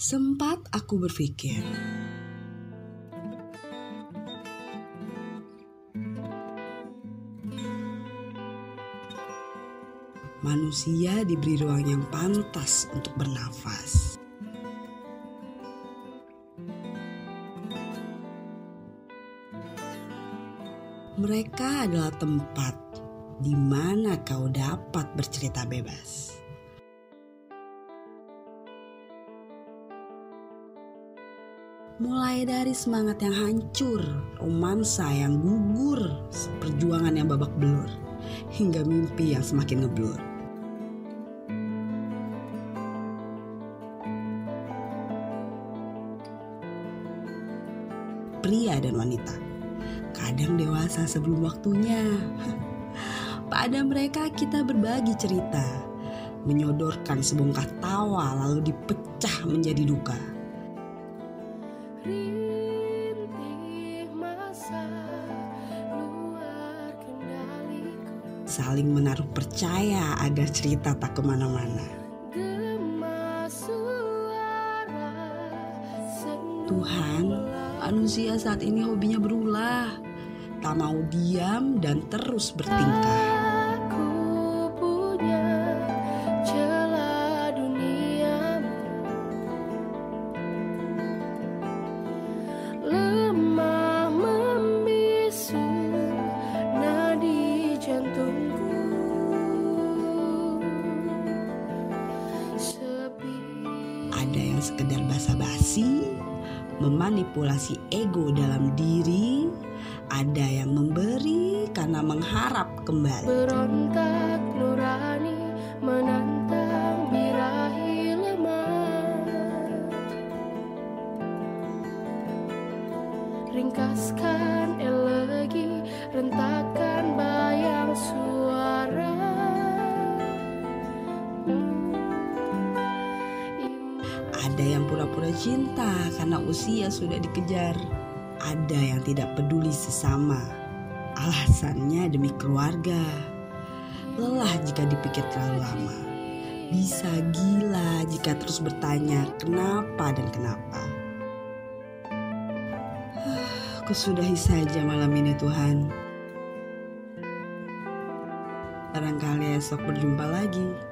Sempat aku berpikir, manusia diberi ruang yang pantas untuk bernafas. Mereka adalah tempat di mana kau dapat bercerita bebas. Mulai dari semangat yang hancur, romansa yang gugur, perjuangan yang babak belur, hingga mimpi yang semakin ngeblur. Pria dan wanita, kadang dewasa sebelum waktunya. Pada mereka kita berbagi cerita, menyodorkan sebongkah tawa lalu dipecah menjadi duka. Saling menaruh percaya agar cerita tak ke mana-mana. Tuhan, manusia saat ini hobinya berulah, tak mau diam dan terus bertingkah. Ada yang sekedar basa-basi, memanipulasi ego dalam diri, ada yang memberi karena mengharap kembali. Berontak nurani menantang birahi lemah Ringkaskan elegi, Ada yang pura-pura cinta karena usia sudah dikejar. Ada yang tidak peduli sesama. Alasannya demi keluarga. Lelah jika dipikir terlalu lama. Bisa gila jika terus bertanya kenapa dan kenapa. Aku sudahi saja malam ini Tuhan. Barangkali esok berjumpa lagi.